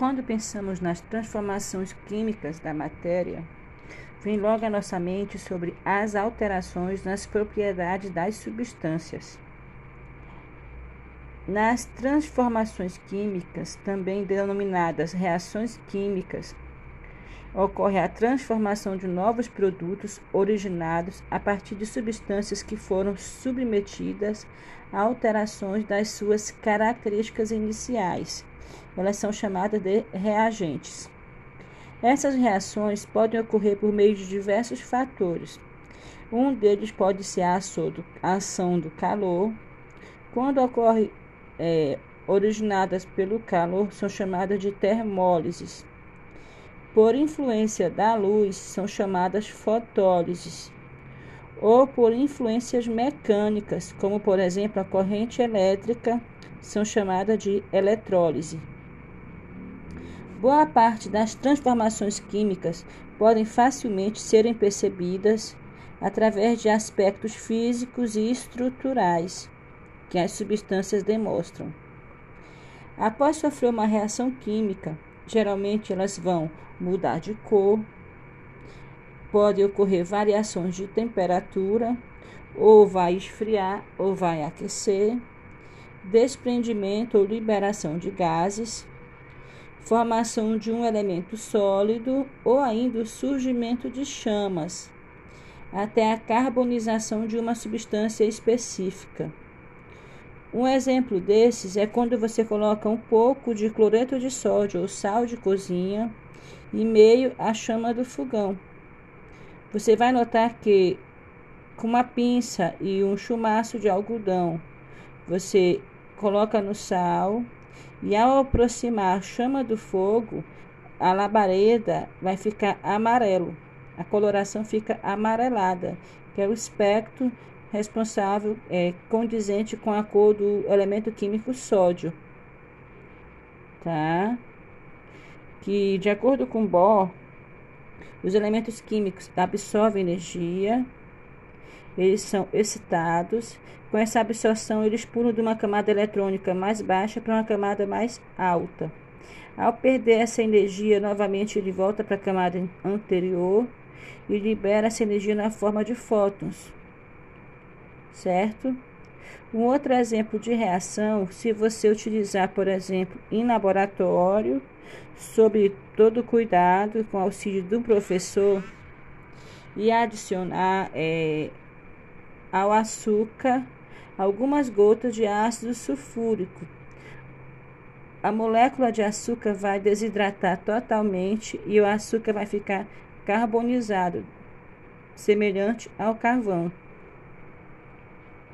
Quando pensamos nas transformações químicas da matéria, vem logo à nossa mente sobre as alterações nas propriedades das substâncias. Nas transformações químicas, também denominadas reações químicas, ocorre a transformação de novos produtos originados a partir de substâncias que foram submetidas a alterações das suas características iniciais. Elas são chamadas de reagentes. Essas reações podem ocorrer por meio de diversos fatores. Um deles pode ser a ação do calor. Quando ocorre é, originadas pelo calor, são chamadas de termólises. Por influência da luz, são chamadas fotólises. Ou por influências mecânicas, como por exemplo a corrente elétrica, são chamadas de eletrólise. Boa parte das transformações químicas podem facilmente serem percebidas através de aspectos físicos e estruturais que as substâncias demonstram. Após sofrer uma reação química, geralmente elas vão mudar de cor, pode ocorrer variações de temperatura, ou vai esfriar ou vai aquecer, desprendimento ou liberação de gases, formação de um elemento sólido ou ainda o surgimento de chamas, até a carbonização de uma substância específica. Um exemplo desses é quando você coloca um pouco de cloreto de sódio ou sal de cozinha em meio à chama do fogão. Você vai notar que com uma pinça e um chumaço de algodão, você coloca no sal e ao aproximar a chama do fogo, a labareda vai ficar amarelo. A coloração fica amarelada, que é o espectro responsável, é, condizente com a cor do elemento químico sódio. Tá? Que, de acordo com Bohr, os elementos químicos absorvem energia, eles são excitados com essa absorção, eles pulam de uma camada eletrônica mais baixa para uma camada mais alta. Ao perder essa energia, novamente ele volta para a camada anterior e libera essa energia na forma de fótons. Certo? Um outro exemplo de reação, se você utilizar, por exemplo, em laboratório, sob todo cuidado, com auxílio do professor, e adicionar é, ao açúcar algumas gotas de ácido sulfúrico. A molécula de açúcar vai desidratar totalmente e o açúcar vai ficar carbonizado, semelhante ao carvão.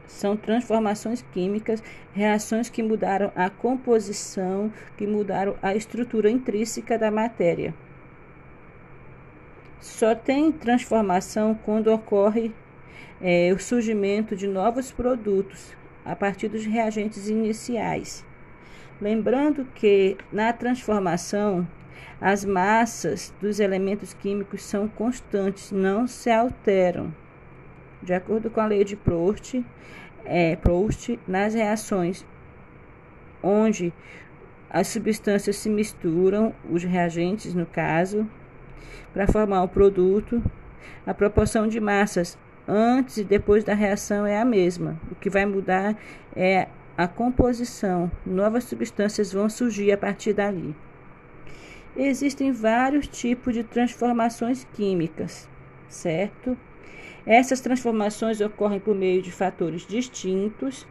São transformações químicas, reações que mudaram a composição, que mudaram a estrutura intrínseca da matéria. Só tem transformação quando ocorre é, o surgimento de novos produtos a partir dos reagentes iniciais. Lembrando que na transformação as massas dos elementos químicos são constantes, não se alteram. De acordo com a lei de Proust, é, Proust nas reações onde as substâncias se misturam, os reagentes no caso, para formar o produto, a proporção de massas antes e depois da reação é a mesma. O que vai mudar é a composição. Novas substâncias vão surgir a partir dali. Existem vários tipos de transformações químicas, certo? Essas transformações ocorrem por meio de fatores distintos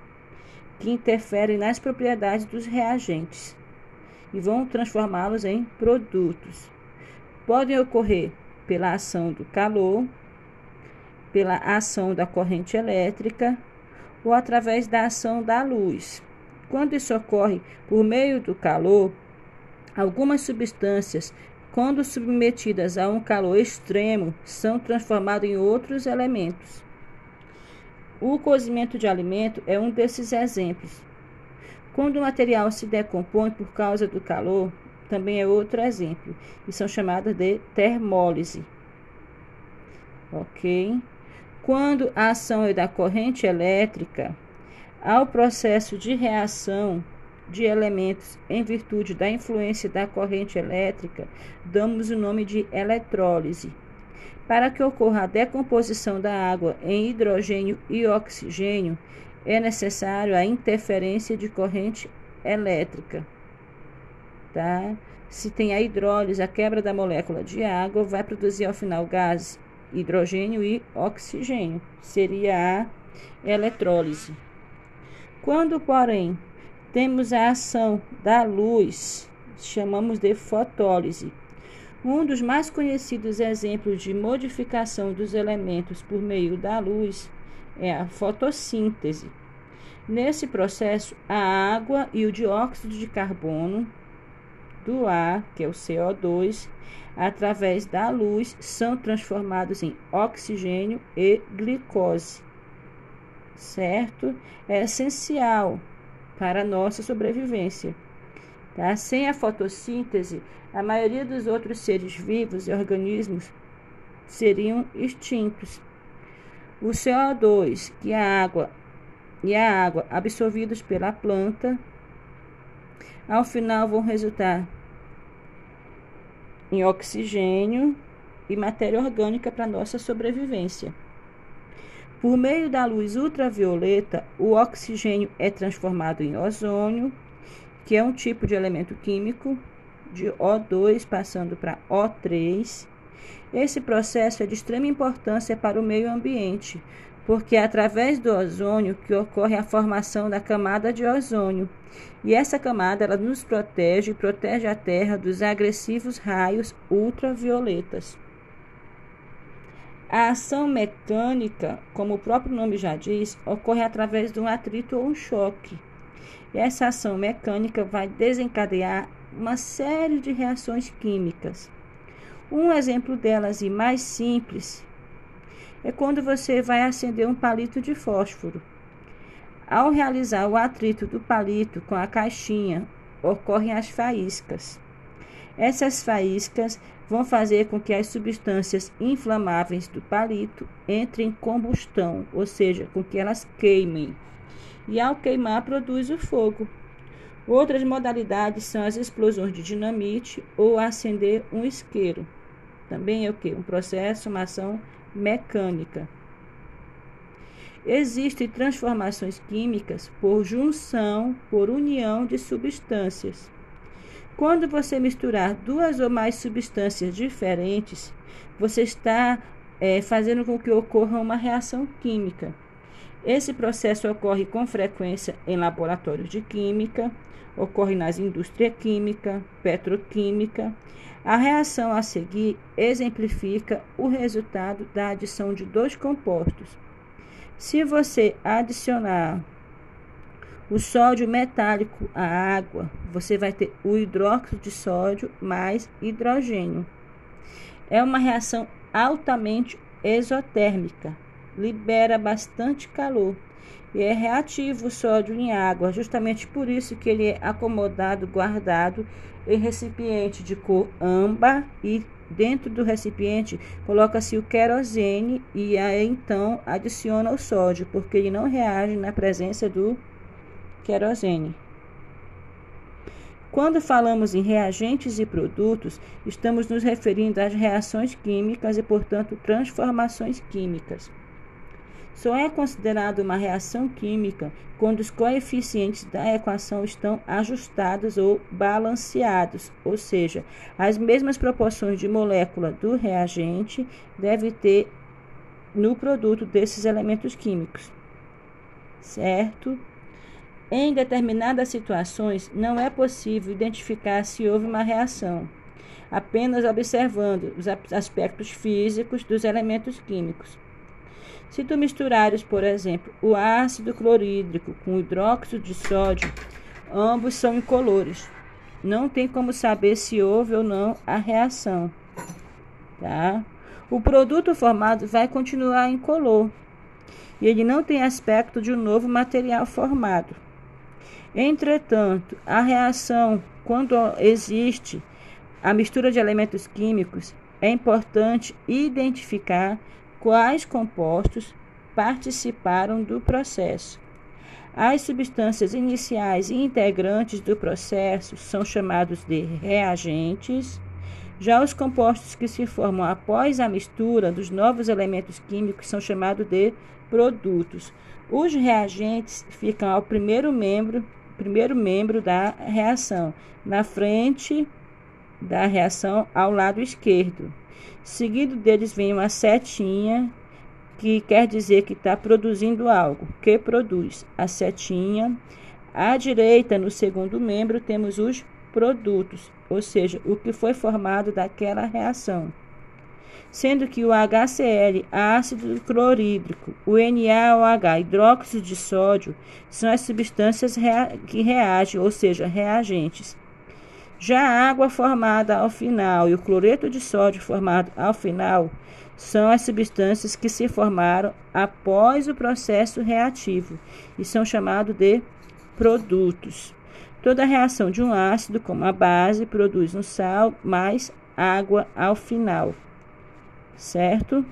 que interferem nas propriedades dos reagentes e vão transformá-los em produtos. Podem ocorrer pela ação do calor, pela ação da corrente elétrica ou através da ação da luz. Quando isso ocorre por meio do calor, algumas substâncias, quando submetidas a um calor extremo, são transformadas em outros elementos. O cozimento de alimento é um desses exemplos. Quando o material se decompõe por causa do calor, também é outro exemplo, e são chamadas de termólise. Ok? Quando a ação é da corrente elétrica, ao processo de reação de elementos em virtude da influência da corrente elétrica, damos o nome de eletrólise. Para que ocorra a decomposição da água em hidrogênio e oxigênio, é necessário a interferência de corrente elétrica. Tá? Se tem a hidrólise, a quebra da molécula de água, vai produzir ao final gases hidrogênio e oxigênio. Seria a eletrólise. Quando, porém, temos a ação da luz, chamamos de fotólise. Um dos mais conhecidos exemplos de modificação dos elementos por meio da luz é a fotossíntese. Nesse processo, a água e o dióxido de carbono do ar, que é o CO2, através da luz, são transformados em oxigênio e glicose. Certo? É essencial para a nossa sobrevivência. Tá? Sem a fotossíntese, a maioria dos outros seres vivos e organismos seriam extintos. O CO2 que a água e a água absorvidos pela planta, ao final vão resultar em oxigênio e matéria orgânica para nossa sobrevivência. Por meio da luz ultravioleta, o oxigênio é transformado em ozônio, que é um tipo de elemento químico, de O2 passando para O3. Esse processo é de extrema importância para o meio ambiente, porque é através do ozônio que ocorre a formação da camada de ozônio. E essa camada ela nos protege e protege a Terra dos agressivos raios ultravioletas. A ação mecânica, como o próprio nome já diz, ocorre através de um atrito ou um choque. E essa ação mecânica vai desencadear uma série de reações químicas. Um exemplo delas e mais simples é quando você vai acender um palito de fósforo. Ao realizar o atrito do palito com a caixinha, ocorrem as faíscas. Essas faíscas vão fazer com que as substâncias inflamáveis do palito entrem em combustão, ou seja, com que elas queimem. E ao queimar, produz o fogo. Outras modalidades são as explosões de dinamite ou acender um isqueiro. Também é o que? Um processo, uma ação mecânica. Existem transformações químicas por junção, por união de substâncias. Quando você misturar duas ou mais substâncias diferentes, você está é, fazendo com que ocorra uma reação química. Esse processo ocorre com frequência em laboratórios de química, ocorre nas indústrias química, petroquímica. A reação a seguir exemplifica o resultado da adição de dois compostos. Se você adicionar o sódio metálico à água, você vai ter o hidróxido de sódio mais hidrogênio. É uma reação altamente exotérmica, libera bastante calor e é reativo o sódio em água, justamente por isso que ele é acomodado, guardado em recipiente de cor âmbar e dentro do recipiente coloca-se o querosene e aí então adiciona o sódio, porque ele não reage na presença do querosene. Quando falamos em reagentes e produtos, estamos nos referindo às reações químicas e, portanto, transformações químicas. Só é considerado uma reação química quando os coeficientes da equação estão ajustados ou balanceados, ou seja, as mesmas proporções de molécula do reagente deve ter no produto desses elementos químicos. Certo? Em determinadas situações, não é possível identificar se houve uma reação, apenas observando os aspectos físicos dos elementos químicos. Se tu misturares, por exemplo, o ácido clorídrico com o hidróxido de sódio, ambos são incolores. Não tem como saber se houve ou não a reação. Tá? O produto formado vai continuar incolor e ele não tem aspecto de um novo material formado. Entretanto, a reação, quando existe a mistura de elementos químicos, é importante identificar quais compostos participaram do processo. As substâncias iniciais e integrantes do processo são chamados de reagentes. Já os compostos que se formam após a mistura dos novos elementos químicos são chamados de produtos. Os reagentes ficam ao primeiro membro, primeiro membro da reação, na frente da reação ao lado esquerdo. Seguido deles vem uma setinha que quer dizer que está produzindo algo, que produz a setinha. À direita, no segundo membro, temos os produtos, ou seja, o que foi formado daquela reação. Sendo que o HCl, ácido clorídrico, o NaOH, hidróxido de sódio, são as substâncias rea que reagem, ou seja, reagentes. Já a água formada ao final e o cloreto de sódio formado ao final são as substâncias que se formaram após o processo reativo e são chamados de produtos. Toda reação de um ácido, como a base, produz um sal mais água ao final, certo?